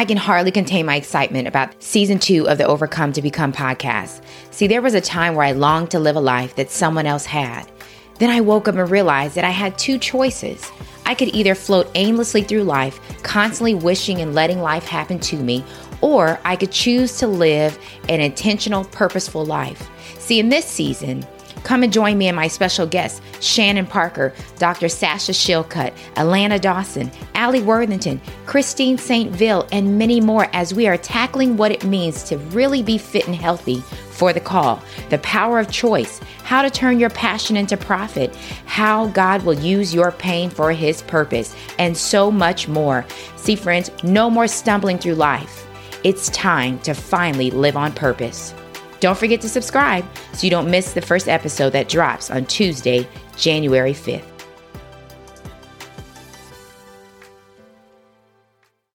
I can hardly contain my excitement about season two of the Overcome to Become podcast. See, there was a time where I longed to live a life that someone else had. Then I woke up and realized that I had two choices. I could either float aimlessly through life, constantly wishing and letting life happen to me, or I could choose to live an intentional, purposeful life. See, in this season, Come and join me and my special guests, Shannon Parker, Dr. Sasha Shillcutt, Alana Dawson, Allie Worthington, Christine St. Ville, and many more as we are tackling what it means to really be fit and healthy for the call, the power of choice, how to turn your passion into profit, how God will use your pain for His purpose, and so much more. See, friends, no more stumbling through life. It's time to finally live on purpose. Don't forget to subscribe so you don't miss the first episode that drops on Tuesday, January 5th.